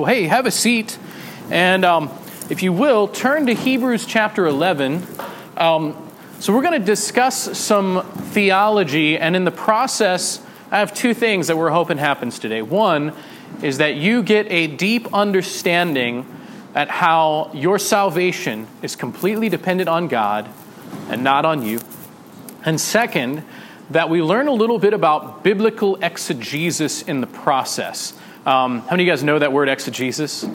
Well, hey, have a seat. And um, if you will, turn to Hebrews chapter 11. Um, so, we're going to discuss some theology, and in the process, I have two things that we're hoping happens today. One is that you get a deep understanding at how your salvation is completely dependent on God and not on you. And second, that we learn a little bit about biblical exegesis in the process. Um, how many of you guys know that word exegesis?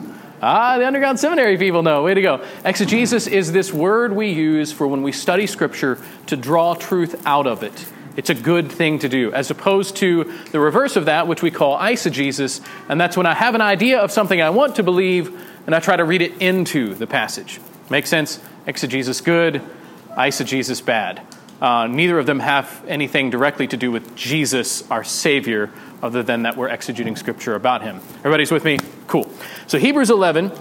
Ah, the underground seminary people know. Way to go. Exegesis is this word we use for when we study Scripture to draw truth out of it. It's a good thing to do, as opposed to the reverse of that, which we call eisegesis, and that's when I have an idea of something I want to believe and I try to read it into the passage. Make sense? Exegesis good, eisegesis bad. Uh, neither of them have anything directly to do with Jesus, our Savior, other than that we're exegeting Scripture about Him. Everybody's with me? Cool. So, Hebrews 11.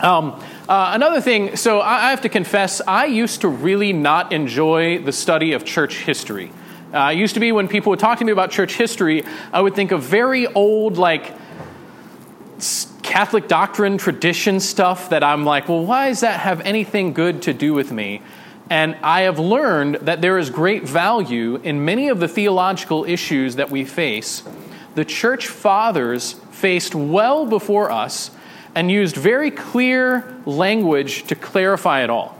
Um, uh, another thing, so I, I, have to confess, I used to really not enjoy the study of church history. Uh, it used to be when people would talk to me about church history, I would think of very old, like, Catholic doctrine, tradition stuff that I'm like, well, why does that have anything good to do with me? And I have learned that there is great value in many of the theological issues that we face. The church fathers faced well before us and used very clear language to clarify it all.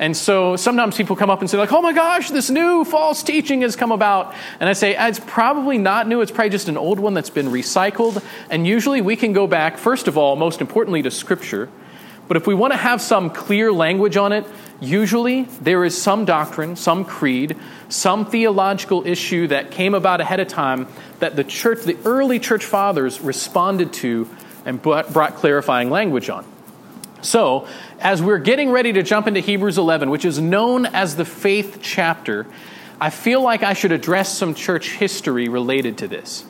And so sometimes people come up and say, like, oh my gosh, this new false teaching has come about. And I say, ah, it's probably not new. It's probably just an old one that's been recycled. And usually we can go back, first of all, most importantly, to Scripture. But if we want to have some clear language on it, Usually, there is some doctrine, some creed, some theological issue that came about ahead of time that the church, the early church fathers responded to and brought clarifying language on. So, as we're getting ready to jump into Hebrews 11, which is known as the faith chapter, I feel like I should address some church history related to this.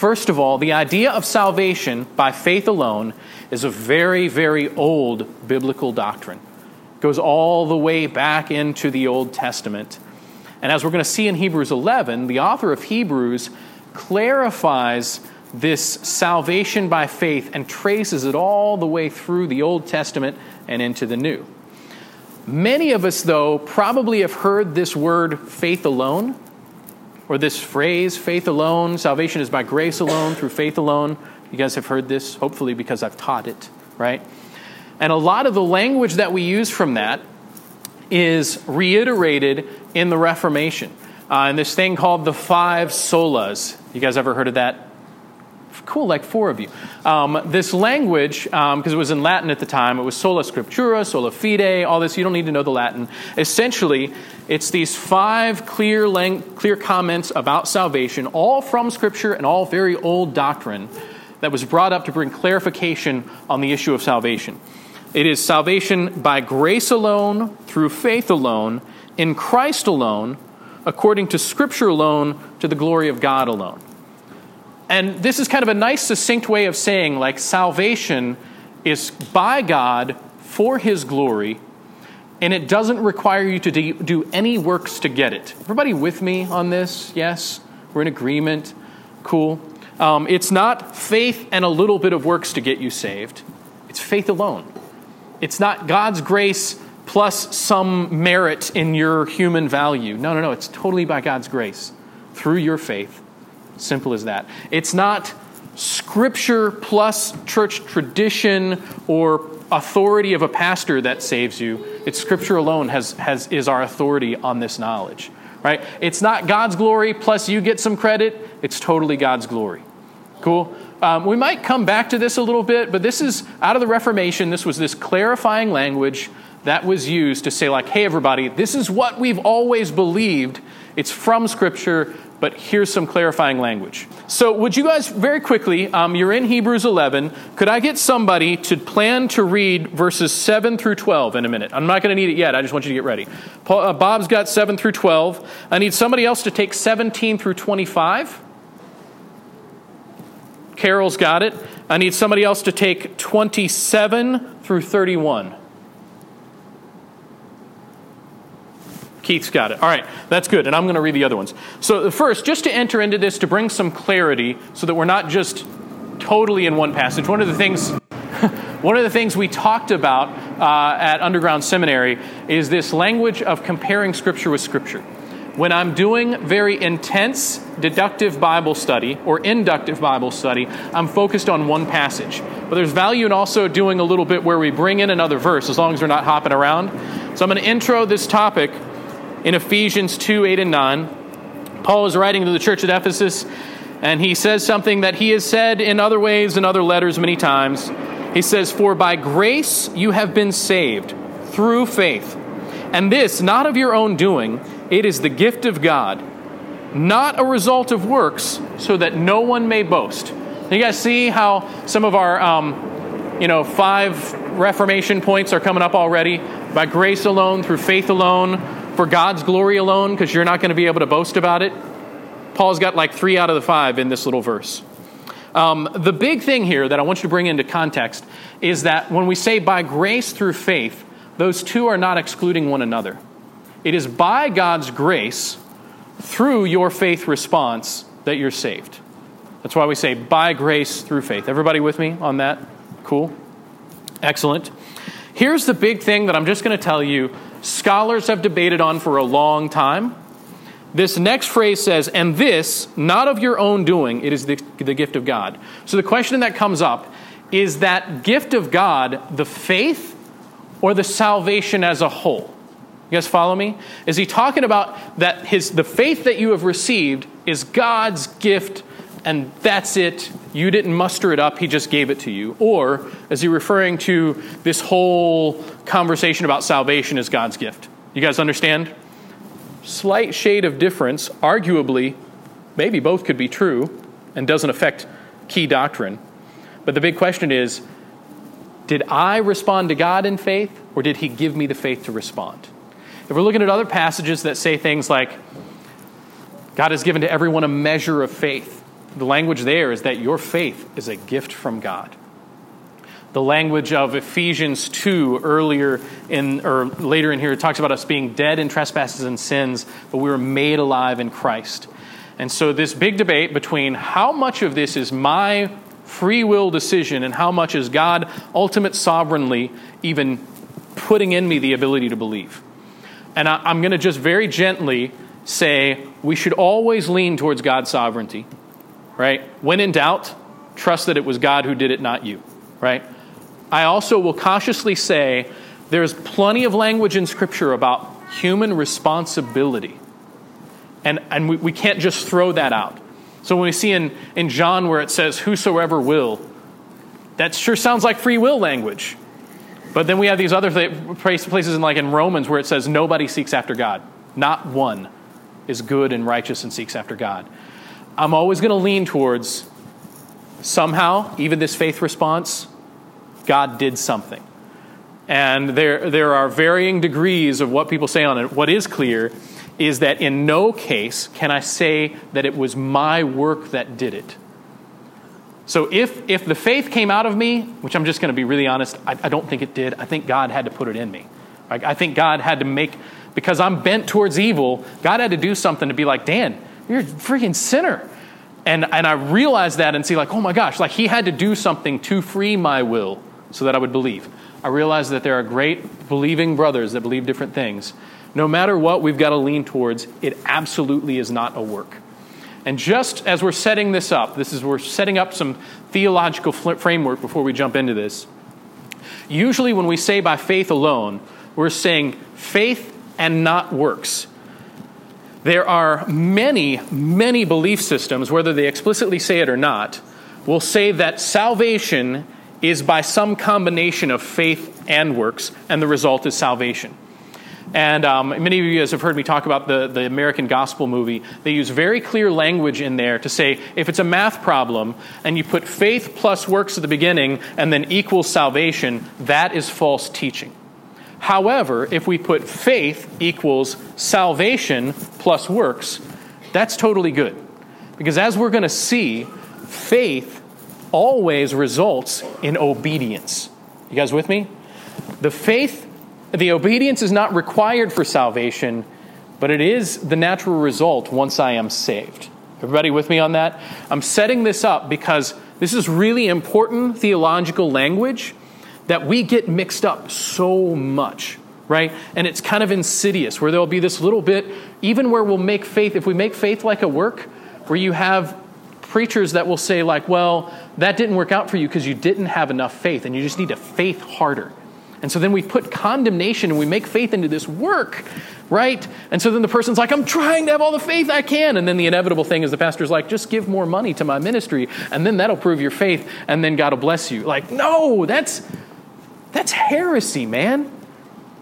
First of all, the idea of salvation by faith alone is a very, very old biblical doctrine It goes all the way back into the Old Testament. And as we're going to see in Hebrews 11, the author of Hebrews clarifies this salvation by faith and traces it all the way through the Old Testament and into the New. Many of us, though, probably have heard this word faith alone, or this phrase faith alone, salvation is by grace alone, through faith alone. You guys have heard this, hopefully, because I've taught it, right? And a lot of the language that we use from that is reiterated in the Reformation. Uh, and this thing called the five solas. You guys ever heard of that? Cool, like four of you. Um, this language, because um, it was in Latin at the time, it was sola scriptura, sola fide, all this. You don't need to know the Latin. Essentially, it's these five clear, lang- clear comments about salvation, all from Scripture and all very old doctrine that was brought up to bring clarification on the issue of salvation. It is salvation by grace alone, through faith alone, in Christ alone, according to Scripture alone, to the glory of God alone. And this is kind of a nice, succinct way of saying, like, salvation is by God for His glory, and it doesn't require you to do any works to get it. Everybody with me on this? Yes? We're in agreement? Cool. Um, it's not faith and a little bit of works to get you saved, it's faith alone. It's not God's grace plus some merit in your human value. No, no, no. It's totally by God's grace through your faith. Simple as that. It's not scripture plus church tradition or authority of a pastor that saves you. It's scripture alone has, has, is our authority on this knowledge. Right? It's not God's glory plus you get some credit. It's totally God's glory. Cool? Um, we might come back to this a little bit, but this is out of the Reformation. This was this clarifying language that was used to say, like, hey, everybody, this is what we've always believed. It's from Scripture, but here's some clarifying language. So, would you guys very quickly, um, you're in Hebrews 11, could I get somebody to plan to read verses 7 through 12 in a minute? I'm not going to need it yet. I just want you to get ready. Paul, uh, Bob's got 7 through 12. I need somebody else to take 17 through 25. Carol's got it. I need somebody else to take 27 through 31. Keith's got it. All right, that's good. And I'm going to read the other ones. So, first, just to enter into this, to bring some clarity so that we're not just totally in one passage, one of the things one of the things we talked about uh, at Underground Seminary is this language of comparing Scripture with Scripture. When I'm doing very intense deductive Bible study or inductive Bible study, I'm focused on one passage. But there's value in also doing a little bit where we bring in another verse, as long as we're not hopping around. So I'm going to intro this topic in Ephesians 2 8 and 9. Paul is writing to the church at Ephesus, and he says something that he has said in other ways in other letters many times. He says, For by grace you have been saved through faith. And this, not of your own doing, it is the gift of God, not a result of works, so that no one may boast. You guys see how some of our, um, you know, five Reformation points are coming up already? By grace alone, through faith alone, for God's glory alone, because you're not going to be able to boast about it. Paul's got like three out of the five in this little verse. Um, the big thing here that I want you to bring into context is that when we say by grace through faith, those two are not excluding one another. It is by God's grace through your faith response that you're saved. That's why we say by grace through faith. Everybody with me on that? Cool? Excellent. Here's the big thing that I'm just going to tell you scholars have debated on for a long time this next phrase says, and this, not of your own doing, it is the, the gift of God. So the question that comes up is that gift of God the faith or the salvation as a whole? You guys follow me? Is he talking about that his the faith that you have received is God's gift and that's it? You didn't muster it up, he just gave it to you. Or is he referring to this whole conversation about salvation as God's gift? You guys understand? slight shade of difference, arguably, maybe both could be true and doesn't affect key doctrine. But the big question is did I respond to God in faith, or did He give me the faith to respond? If we're looking at other passages that say things like, God has given to everyone a measure of faith, the language there is that your faith is a gift from God the language of Ephesians 2 earlier in or later in here talks about us being dead in trespasses and sins, but we were made alive in Christ. And so this big debate between how much of this is my free will decision and how much is God ultimate sovereignly even putting in me the ability to believe. And I, am going to just very gently say we should always lean towards God's sovereignty, right? When in doubt, trust that it was God who did it, not you, right? I also will cautiously say there's plenty of language in Scripture about human responsibility. And, and we, we can't just throw that out. So when we see in, in John where it says, whosoever will, that sure sounds like free will language. But then we have these other places in like in Romans where it says nobody seeks after God. Not one is good and righteous and seeks after God. I'm always going to lean towards somehow, even this faith response, God did something. And there, there are varying degrees of what people say on it. What is clear is that in no case can I say that it was my work that did it. So if, if the faith came out of me, which I'm just going to be really honest, I, I, don't think it did. I think God had to put it in me. I, I think God had to make, because I'm bent towards evil, God had to do something to be like, Dan, you're a freaking sinner. And, and I realized that and see, like, oh my gosh, like he had to do something to free my will so that I would believe. I realize that there are great believing brothers that believe different things. No matter what we've got to lean towards, it absolutely is not a work. And just as we're setting this up, this is we're setting up some theological framework before we jump into this. Usually, when we say by faith alone, we're saying faith and not works. There are many, many belief systems, whether they explicitly say it or not, will say that salvation is by some combination of faith and works, and the result is salvation. And um, many of you guys have heard me talk about the, the American Gospel movie. They use very clear language in there to say if it's a math problem and you put faith plus works at the beginning and then equals salvation, that is false teaching. However, if we put faith equals salvation plus works, that's totally good. Because as we're going to see, faith always results in obedience. You guys with me? The faith, the obedience is not required for salvation, but it is the natural result once I am saved. Everybody with me on that? I'm setting this up because this is really important theological language that we get mixed up so much, right? And it's kind of insidious where there'll be this little bit, even where we'll make faith, if we make faith like a work, where you have preachers that will say, like, well, that didn't work out for you because you didn't have enough faith and you just need to faith harder. And so then we put condemnation and we make faith into this work, right? And so then the person's like, I'm trying to have all the faith I can. And then the inevitable thing is the pastor's like, just give more money to my ministry and then that'll prove your faith and then God will bless you. Like, no, that's that's heresy, man.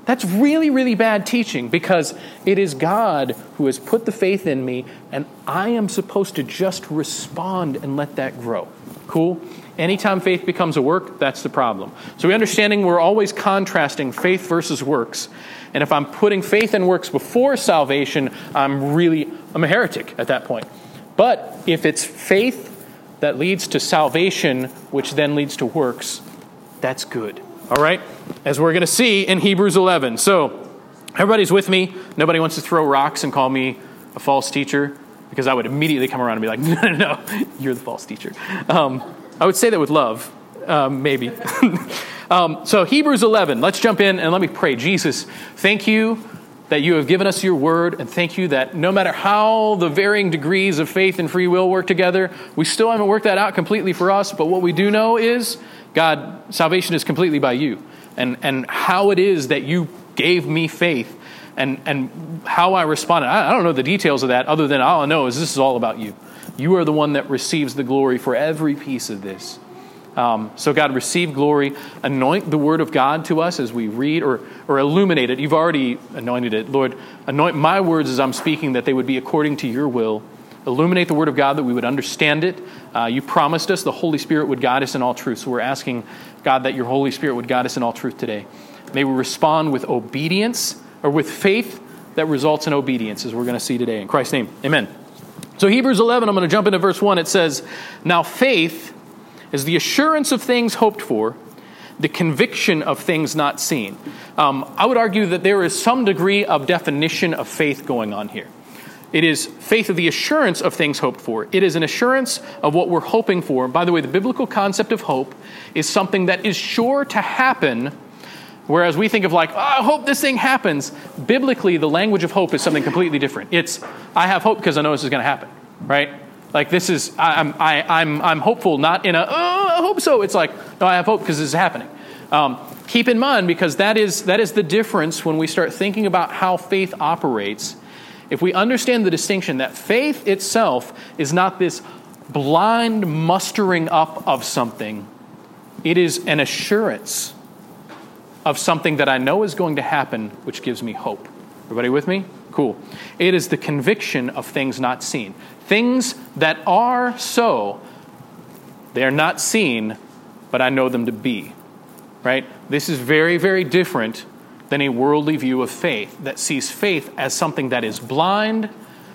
That's really, really bad teaching because it is God who has put the faith in me, and I am supposed to just respond and let that grow. Cool? Anytime faith becomes a work, that's the problem. So, we understanding we're always contrasting faith versus works. And if I'm putting faith and works before salvation, I'm really I'm a heretic at that point. But if it's faith that leads to salvation, which then leads to works, that's good. All right? As we're going to see in Hebrews 11. So, everybody's with me. Nobody wants to throw rocks and call me a false teacher because I would immediately come around and be like, no, no, no, you're the false teacher. Um, I would say that with love, um, maybe. um, so, Hebrews 11, let's jump in and let me pray. Jesus, thank you that you have given us your word, and thank you that no matter how the varying degrees of faith and free will work together, we still haven't worked that out completely for us. But what we do know is, God, salvation is completely by you. And, and how it is that you gave me faith and, and how I responded. I, I don't know the details of that, other than all I know is this is all about you. You are the one that receives the glory for every piece of this. Um, so, God, receive glory. Anoint the word of God to us as we read or, or illuminate it. You've already anointed it. Lord, anoint my words as I'm speaking that they would be according to your will. Illuminate the word of God that we would understand it. Uh, you promised us the Holy Spirit would guide us in all truth. So, we're asking, God, that your Holy Spirit would guide us in all truth today. May we respond with obedience or with faith that results in obedience, as we're going to see today. In Christ's name, amen. So, Hebrews 11, I'm going to jump into verse 1. It says, Now faith is the assurance of things hoped for, the conviction of things not seen. Um, I would argue that there is some degree of definition of faith going on here. It is faith of the assurance of things hoped for. It is an assurance of what we're hoping for. By the way, the biblical concept of hope is something that is sure to happen, whereas we think of like, oh, I hope this thing happens. Biblically, the language of hope is something completely different. It's, I have hope because I know this is going to happen, right? Like this is, I'm, I, am i I'm hopeful, not in a, oh, I hope so. It's like, no, I have hope because this is happening. Um, keep in mind, because that is, that is the difference when we start thinking about how faith operates. If we understand the distinction that faith itself is not this blind mustering up of something, it is an assurance of something that I know is going to happen, which gives me hope. Everybody with me? Cool. It is the conviction of things not seen. Things that are so, they are not seen, but I know them to be. Right? This is very, very different than a worldly view of faith that sees faith as something that is blind,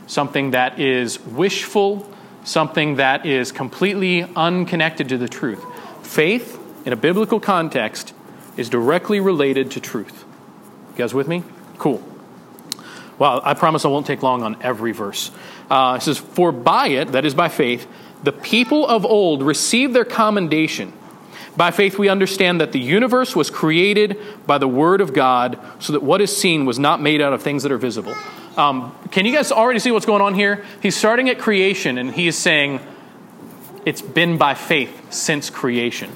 something that is wishful, something that is completely unconnected to the truth. Faith, in a biblical context, is directly related to truth. You guys with me? Cool. Well, I promise I won't take long on every verse. Uh, it says, For by it, that is by faith, the people of old received their commendation. By faith, we understand that the universe was created by the Word of God, so that what is seen was not made out of things that are visible. Um, can you guys already see what's going on here? He's starting at creation, and he is saying, It's been by faith since creation.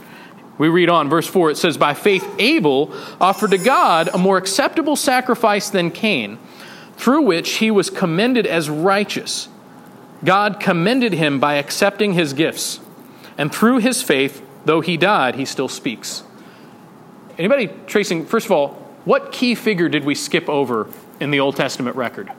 We read on, verse 4, it says, By faith, Abel offered to God a more acceptable sacrifice than Cain through which he was commended as righteous. God commended him by accepting his gifts. And through his faith, though he died, he still speaks. Anybody tracing, first of all, what key figure did we skip over in the Old Testament record?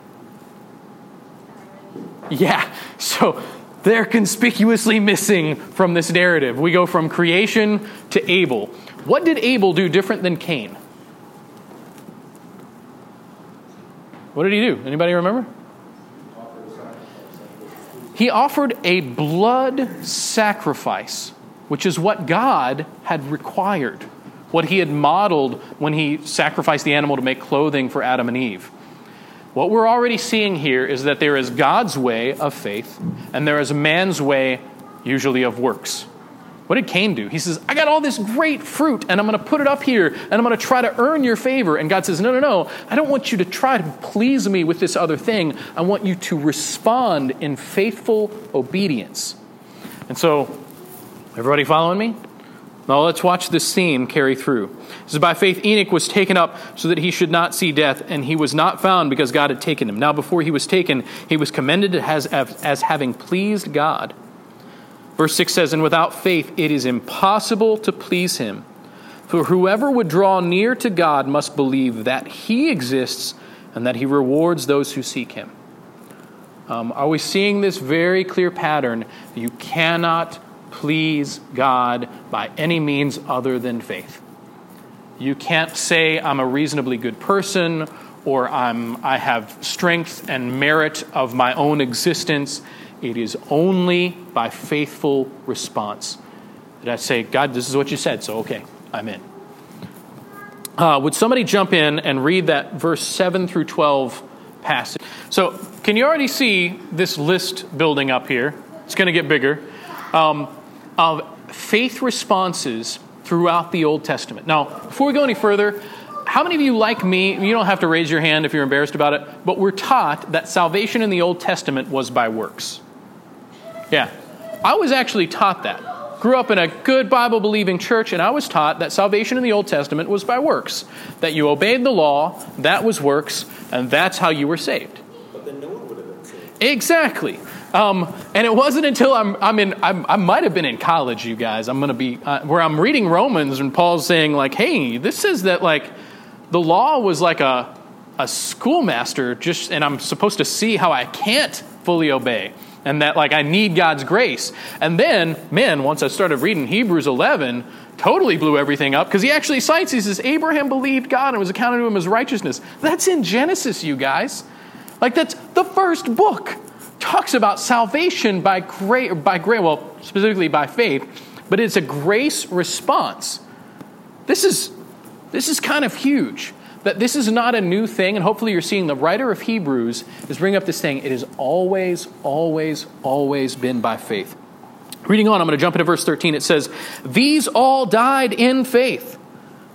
Yeah, so they're conspicuously missing from this narrative. We go from creation to Abel. What did Abel do different than Cain? What did he do? Anybody remember? He offered a blood sacrifice, which is what God had required, what he had modeled when he sacrificed the animal to make clothing for Adam and Eve. What we're already seeing here is that there is God's way of faith, and there is man's way, usually of works. What did Cain do? He says, I got all this great fruit and I'm going to put it up here and I'm going to try to earn your favor. And God says, No, no, no. I don't want you to try to please me with this other thing. I want you to respond in faithful obedience. And so, everybody following me? Now let's watch this theme carry through. This is by faith Enoch was taken up so that he should not see death, and he was not found because God had taken him. Now before he was taken, he was commended as, as having pleased God. Verse 6 says, And without faith it is impossible to please him. For whoever would draw near to God must believe that he exists and that he rewards those who seek him. Um, are we seeing this very clear pattern? You cannot please God by any means other than faith. You can't say, I'm a reasonably good person, or I'm, I have strength and merit of my own existence. It is only by faithful response that I say, God, this is what you said, so okay, I'm in. Uh, would somebody jump in and read that verse 7 through 12 passage? So, can you already see this list building up here? It's going to get bigger. Um, of faith responses throughout the Old Testament. Now, before we go any further, how many of you, like me, you don't have to raise your hand if you're embarrassed about it, but we're taught that salvation in the Old Testament was by works? Yeah. I was actually taught that. Grew up in a good Bible believing church, and I was taught that salvation in the Old Testament was by works. That you obeyed the law, that was works, and that's how you were saved. But then no one would have been saved. Exactly. Um, and it wasn't until I'm, I'm in, I'm, i might have been in college, you guys. I'm going to be, uh, where I'm reading Romans and Paul's saying, like, hey, this says that, like, the law was like a, a schoolmaster, just, and I'm supposed to see how I can't fully obey. And that, like, I need God's grace. And then, man, once I started reading Hebrews 11, totally blew everything up because he actually cites, he says, Abraham believed God and was accounted to him as righteousness. That's in Genesis, you guys. Like, that's the first book talks about salvation by grace, by grace, well, specifically by faith, but it's a grace response. This is this is kind of huge. That this is not a new thing, and hopefully you're seeing the writer of Hebrews is bringing up this thing. It has always, always, always been by faith. Reading on, I'm going to jump into verse 13. It says, These all died in faith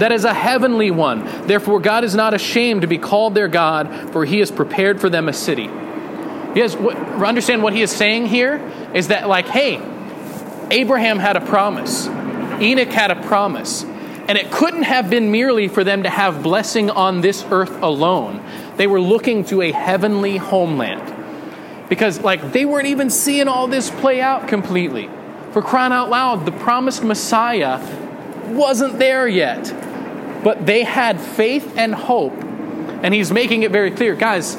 that is a heavenly one. Therefore, God is not ashamed to be called their God, for he has prepared for them a city. Yes, understand what he is saying here is that, like, hey, Abraham had a promise, Enoch had a promise, and it couldn't have been merely for them to have blessing on this earth alone. They were looking to a heavenly homeland. Because, like, they weren't even seeing all this play out completely. For crying out loud, the promised Messiah wasn't there yet. But they had faith and hope. And he's making it very clear guys,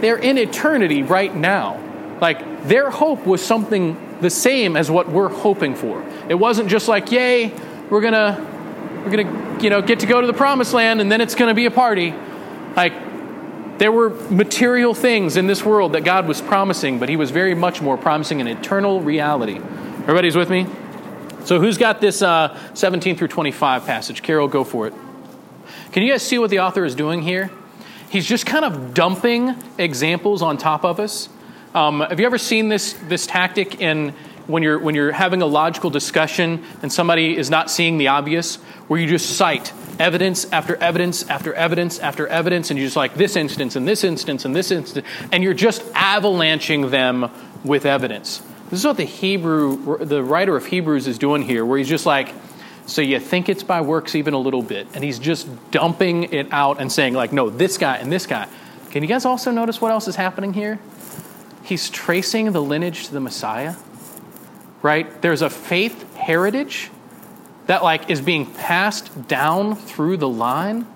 they're in eternity right now. Like, their hope was something the same as what we're hoping for. It wasn't just like, yay, we're gonna, we're gonna, you know, get to go to the promised land and then it's gonna be a party. Like, there were material things in this world that God was promising, but He was very much more promising an eternal reality. Everybody's with me? So, who's got this uh, 17 through 25 passage? Carol, go for it. Can you guys see what the author is doing here? He's just kind of dumping examples on top of us. Um, have you ever seen this, this tactic in when you're, when you're having a logical discussion and somebody is not seeing the obvious, where you just cite evidence after evidence after evidence after evidence, and you're just like this instance and this instance and this instance, and you're just avalanching them with evidence. This is what the Hebrew, the writer of Hebrews is doing here, where he's just like, so you think it's by works even a little bit. And he's just dumping it out and saying, like, no, this guy and this guy. Can you guys also notice what else is happening here? He's tracing the lineage to the Messiah, right? There's a faith heritage that, like, is being passed down through the line.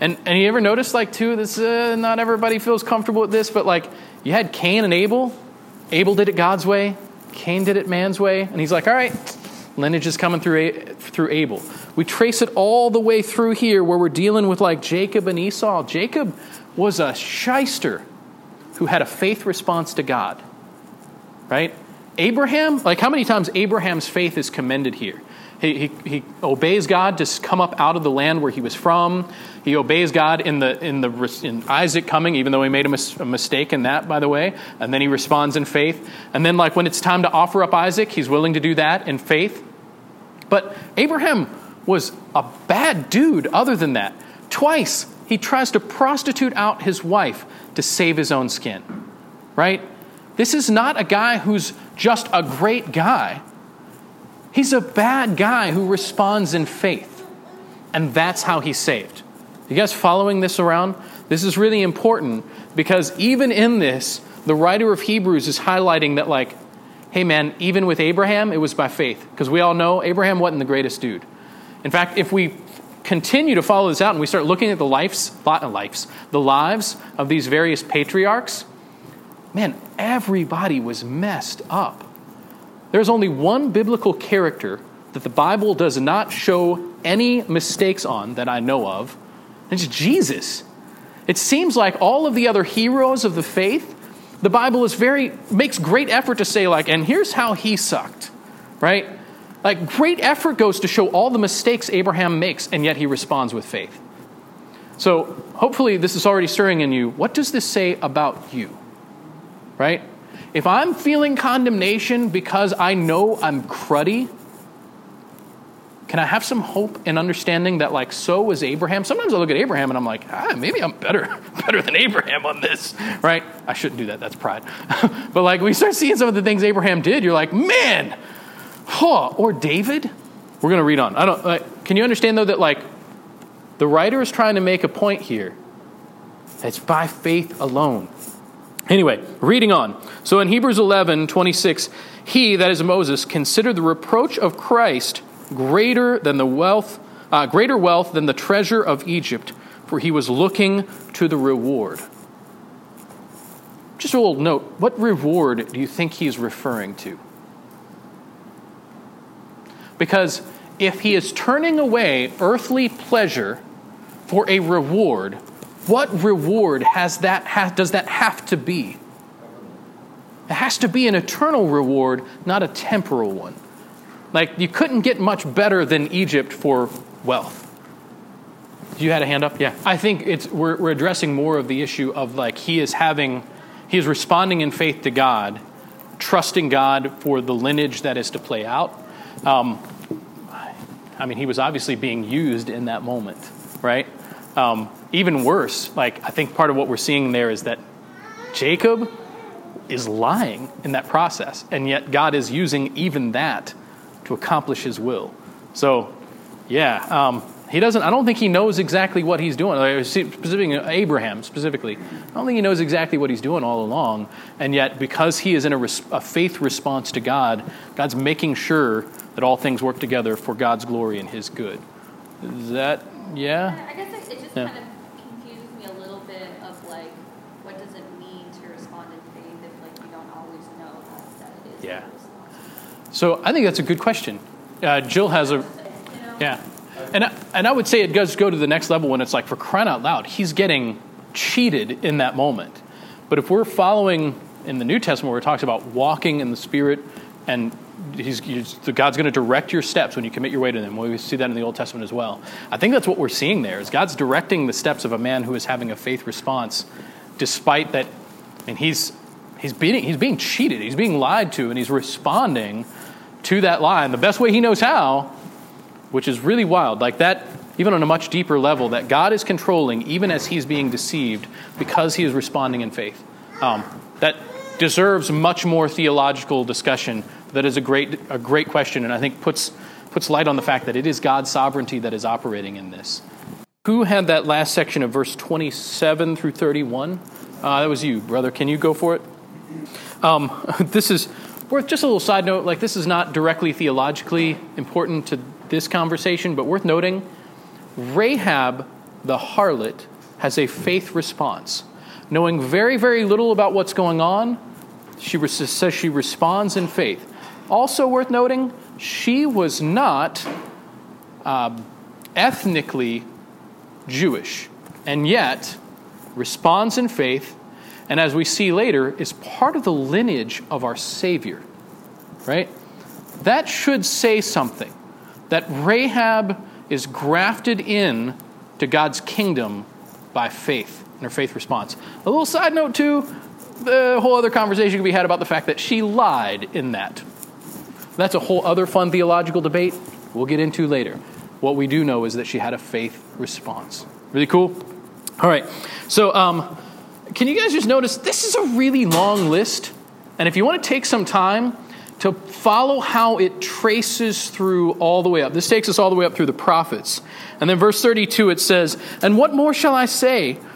And, and you ever notice, like, too, this, uh, not everybody feels comfortable with this, but, like, you had Cain and Abel. Abel did it God's way, Cain did it man's way. And he's like, all right, Lineage is coming through, through Abel. We trace it all the way through here where we're dealing with like Jacob and Esau. Jacob was a shyster who had a faith response to God. Right? Abraham, like how many times Abraham's faith is commended here? He, he, he, obeys God to come up out of the land where he was from. He obeys God in, the, in, the, in Isaac coming, even though he made a, mis- a mistake in that, by the way. And then he responds in faith. And then, like, when it's time to offer up Isaac, he's willing to do that in faith. But Abraham was a bad dude, other than that. Twice, he tries to prostitute out his wife to save his own skin, right? This is not a guy who's just a great guy. He's a bad guy who responds in faith. And that's how he's saved. You guys following this around? This is really important because even in this, the writer of Hebrews is highlighting that, like, hey man, even with Abraham, it was by faith. Because we all know Abraham wasn't the greatest dude. In fact, if we continue to follow this out and we start looking at the lives, lives, uh, the lives of these various patriarchs, man, everybody was messed up. There's only one biblical character that the Bible does not show any mistakes on that I know of. And it's Jesus. It seems like all of the other heroes of the faith, the Bible is very makes great effort to say like, and here's how he sucked, right? Like great effort goes to show all the mistakes Abraham makes, and yet he responds with faith. So hopefully this is already stirring in you. What does this say about you? Right? If I'm feeling condemnation because I know I'm cruddy, can I have some hope and understanding that, like, so was Abraham? Sometimes I look at Abraham and I'm like, ah, maybe I'm better, better than Abraham on this, right? I shouldn't do that. That's pride. but like, we start seeing some of the things Abraham did. You're like, man, huh? Or David. We're gonna read on. I don't. Like, can you understand though that like, the writer is trying to make a point here. It's by faith alone. Anyway, reading on. So in Hebrews 11, 26, he, that is Moses, considered the reproach of Christ greater than the wealth, uh, greater wealth than the treasure of Egypt, for he was looking to the reward. Just a little note what reward do you think he's referring to? Because if he is turning away earthly pleasure for a reward, what reward has that, has, does that have to be? It has to be an eternal reward, not a temporal one. Like, you couldn't get much better than Egypt for wealth. You had a hand up? Yeah. I think it's, we're, we're addressing more of the issue of like he is having, he is responding in faith to God, trusting God for the lineage that is to play out. Um, I mean, he was obviously being used in that moment, right? Um, even worse, like I think part of what we're seeing there is that Jacob is lying in that process, and yet God is using even that to accomplish His will. So, yeah, um, he doesn't. I don't think he knows exactly what he's doing. Specifically, Abraham specifically, I don't think he knows exactly what he's doing all along. And yet, because he is in a, res- a faith response to God, God's making sure that all things work together for God's glory and His good. Is that yeah? I guess it, it just Yeah. kind of confuses me a little bit of like, what does it mean to respond in faith if like you don't always know that, that it is Yeah. So I think that's a good question. Uh, Jill has a You know? yeah, and I, and I would say it does go to the next level when it's like for crying out loud, he's getting cheated in that moment. But if we're following in the New Testament where it talks about walking in the Spirit and he's, he's, God's going to direct your steps when you commit your way to Him. We see that in the Old Testament as well. I think that's what we're seeing there. Is God's directing the steps of a man who is having a faith response, despite that. Mean, he's he's being he's being cheated. He's being lied to, and he's responding to that lie in the best way he knows how, which is really wild. Like that, even on a much deeper level, that God is controlling even as he's being deceived because he is responding in faith. Um, that deserves much more theological discussion. That is a great a great question, and I think puts puts light on the fact that it is God's sovereignty that is operating in this. Who had that last section of verse 27 through 31? Uh, that was you, brother. Can you go for it? Um, this is worth just a little side note. Like, this is not directly theologically important to this conversation, but worth noting. Rahab, the harlot, has a faith response. Knowing very, very little about what's going on, she res- says she responds in faith. Also worth noting, she was not uh, ethnically Jewish, and yet responds in faith, and as we see later, is part of the lineage of our Savior. Right? That should say something. That Rahab is grafted in to God's kingdom by faith her faith response. A little side note, too the whole other conversation could be had about the fact that she lied in that. That's a whole other fun theological debate we'll get into later. What we do know is that she had a faith response. Really cool? All right. So, um, can you guys just notice this is a really long list? And if you want to take some time to follow how it traces through all the way up, this takes us all the way up through the prophets. And then, verse 32, it says, And what more shall I say?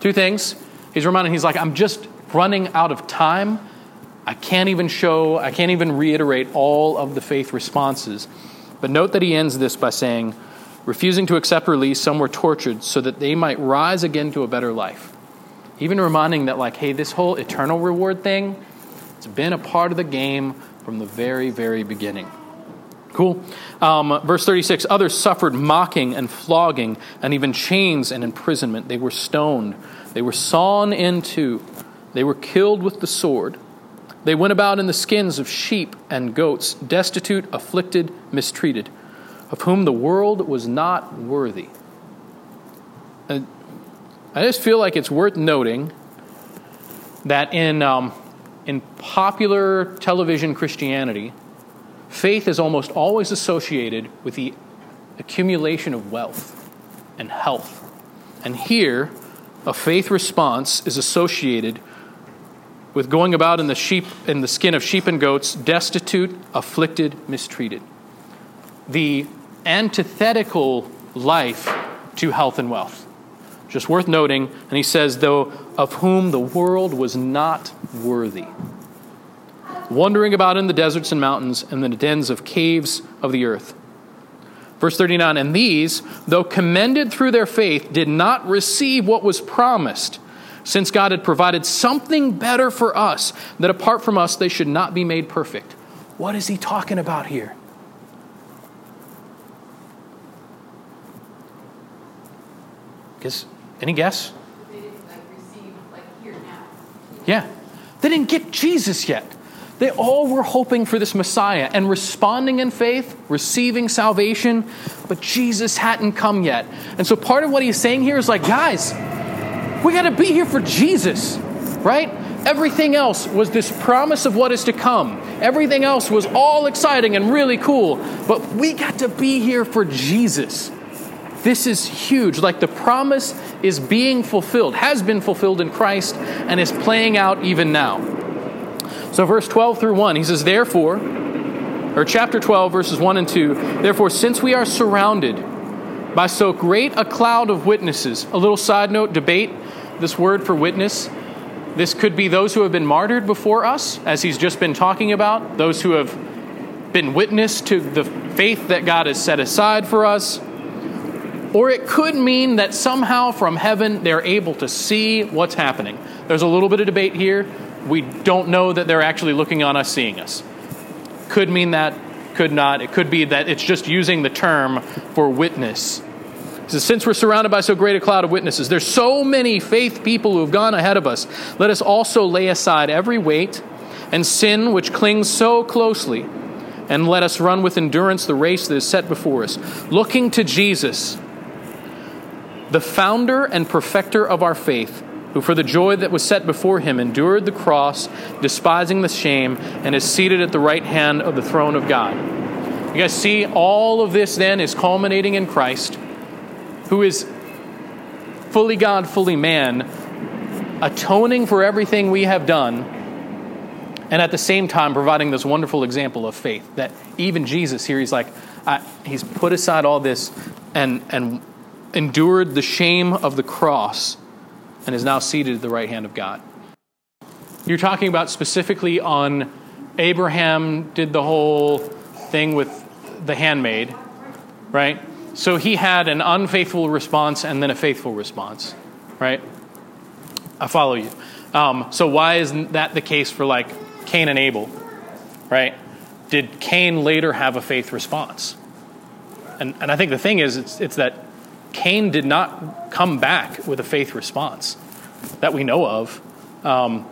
Two things. He's reminding, he's like, I'm just running out of time. I can't even show, I can't even reiterate all of the faith responses. But note that he ends this by saying, refusing to accept release, some were tortured so that they might rise again to a better life. Even reminding that, like, hey, this whole eternal reward thing, it's been a part of the game from the very, very beginning. Cool. Um, verse 36 Others suffered mocking and flogging and even chains and imprisonment. They were stoned. They were sawn in two. They were killed with the sword. They went about in the skins of sheep and goats, destitute, afflicted, mistreated, of whom the world was not worthy. And I just feel like it's worth noting that in, um, in popular television Christianity, Faith is almost always associated with the accumulation of wealth and health. And here, a faith response is associated with going about in the sheep in the skin of sheep and goats, destitute, afflicted, mistreated. The antithetical life to health and wealth. Just worth noting, and he says, though of whom the world was not worthy wandering about in the deserts and mountains and the dens of caves of the earth. Verse 39 And these, though commended through their faith, did not receive what was promised, since God had provided something better for us, that apart from us they should not be made perfect. What is he talking about here? Guess, any guess? Like receive like here now. Yeah. They didn't get Jesus yet. They all were hoping for this Messiah and responding in faith, receiving salvation, but Jesus hadn't come yet. And so part of what he's saying here is like, guys, we got to be here for Jesus, right? Everything else was this promise of what is to come. Everything else was all exciting and really cool, but we got to be here for Jesus. This is huge. Like the promise is being fulfilled, has been fulfilled in Christ, and is playing out even now. So, verse 12 through 1, he says, Therefore, or chapter 12, verses 1 and 2, therefore, since we are surrounded by so great a cloud of witnesses, a little side note debate this word for witness. This could be those who have been martyred before us, as he's just been talking about, those who have been witness to the faith that God has set aside for us. Or it could mean that somehow from heaven they're able to see what's happening. There's a little bit of debate here we don't know that they're actually looking on us, seeing us. Could mean that, could not. It could be that it's just using the term for witness. Since we're surrounded by so great a cloud of witnesses, there's so many faith people who have gone ahead of us. Let us also lay aside every weight and sin which clings so closely, and let us run with endurance the race that is set before us, looking to Jesus, the founder and perfecter of our faith who for the joy that was set before him endured the cross, despising the shame, and is seated at the right hand of the throne of God. You guys see, all of this then is culminating in Christ, who is fully God, fully man, atoning for everything we have done, and at the same time providing this wonderful example of faith that even Jesus here, he's like, I, he's put aside all this and, and endured the shame of the cross and is now seated at the right hand of God. You're talking about specifically on Abraham did the whole thing with the handmaid, right? So he had an unfaithful response and then a faithful response, right? I follow you. Um, so why isn't that the case for like Cain and Abel, right? Did Cain later have a faith response? And, and I think the thing is, it's, it's that Cain did not come back with a faith response that we know of. Um,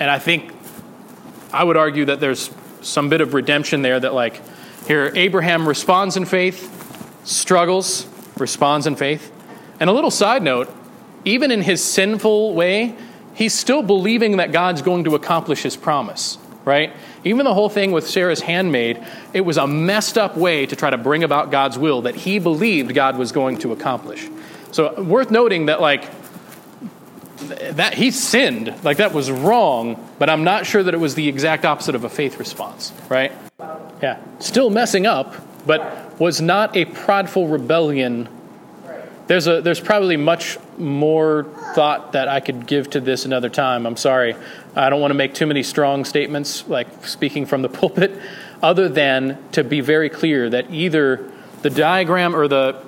and I think I would argue that there's some bit of redemption there that, like, here, Abraham responds in faith, struggles, responds in faith. And a little side note even in his sinful way, he's still believing that God's going to accomplish his promise, right? Even the whole thing with Sarah's handmaid, it was a messed up way to try to bring about God's will that he believed God was going to accomplish. So, worth noting that, like, that he sinned, like that was wrong, but I'm not sure that it was the exact opposite of a faith response, right? Yeah, still messing up, but was not a prideful rebellion. There's a there's probably much more thought that I could give to this another time. I'm sorry. I don't want to make too many strong statements like speaking from the pulpit other than to be very clear that either the diagram or the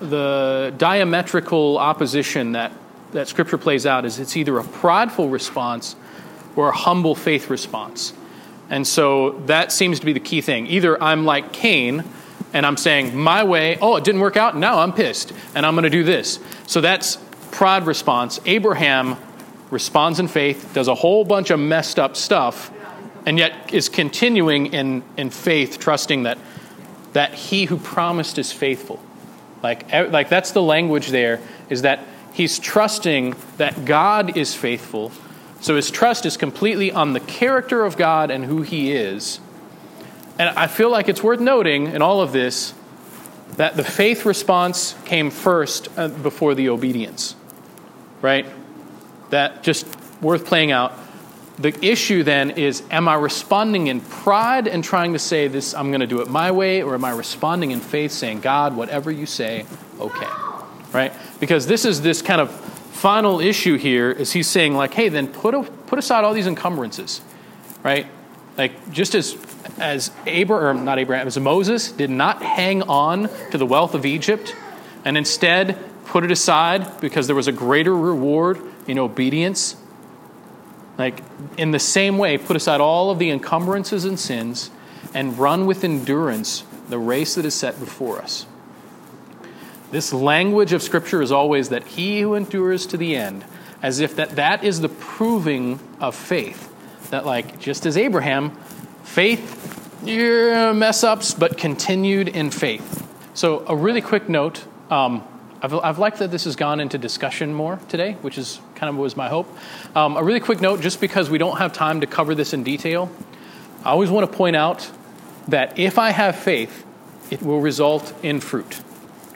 the diametrical opposition that that Scripture plays out is it's either a prideful response or a humble faith response. And so that seems to be the key thing. Either I'm like Cain and I'm saying, my way, oh, it didn't work out, now I'm pissed and I'm going to do this. So that's pride response. Abraham responds in faith, does a whole bunch of messed up stuff, and yet is continuing in, in faith, trusting that, that he who promised is faithful. Like, like that's the language there, is that he's trusting that God is faithful. So his trust is completely on the character of God and who he is. And I feel like it's worth noting in all of this that the faith response came first uh, before the obedience, right? That just worth playing out. The issue then is am I responding in pride and trying to say this, I'm going to do it my way, or am I responding in faith saying, God, whatever you say, okay? right? Because this is this kind of final issue here is he's saying like, hey, then put a, put aside all these encumbrances, right? Like just as as Abraham, not Abraham, as Moses did not hang on to the wealth of Egypt, and instead put it aside because there was a greater reward in obedience. Like in the same way, put aside all of the encumbrances and sins, and run with endurance the race that is set before us. This language of Scripture is always that he who endures to the end, as if that, that is the proving of faith. That, like, just as Abraham, faith, yeah, mess ups, but continued in faith. So, a really quick note. Um, I've, I've, liked that this has gone into discussion more today, which is kind of was my hope. Um, a really quick note, just because we don't have time to cover this in detail, I always want to point out that if I have faith, it will result in fruit,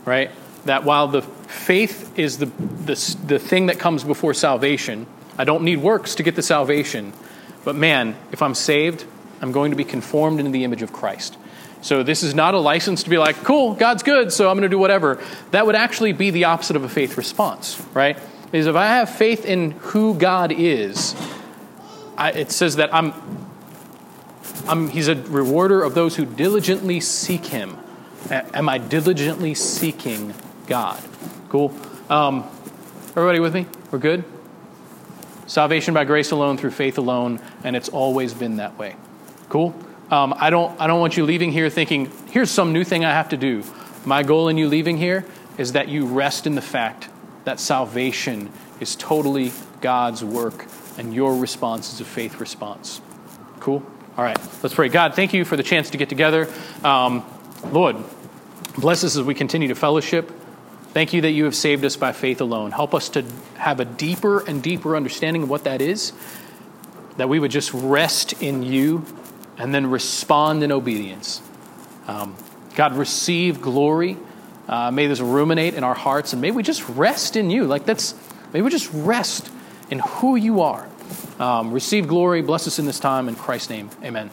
right? that while the faith is the, the, the thing that comes before salvation, I don't need works to get the salvation. But man, if I'm saved, I'm going to be conformed into the image of Christ. So this is not a license to be like, cool, God's good, so I'm going to do whatever. That would actually be the opposite of a faith response, right? Because if I have faith in who God is, I, it says that I'm, I'm, He's a rewarder of those who diligently seek Him. Am I diligently seeking God. Cool. Um, everybody with me? We're good? Salvation by grace alone, through faith alone, and it's always been that way. Cool? Um, I, don't, I don't want you leaving here thinking, here's some new thing I have to do. My goal in you leaving here is that you rest in the fact that salvation is totally God's work, and your response is a faith response. Cool? All right, let's pray. God, thank you for the chance to get together. Um, Lord, bless us as we continue to fellowship. Thank you that you have saved us by faith alone. Help us to have a deeper and deeper understanding of what that is, that we would just rest in you and then respond in obedience. Um, God, receive glory. Uh, may this ruminate in our hearts, and may we just rest in you. Like that's, may we just rest in who you are. Um, receive glory, bless us in this time. In Christ's name, amen.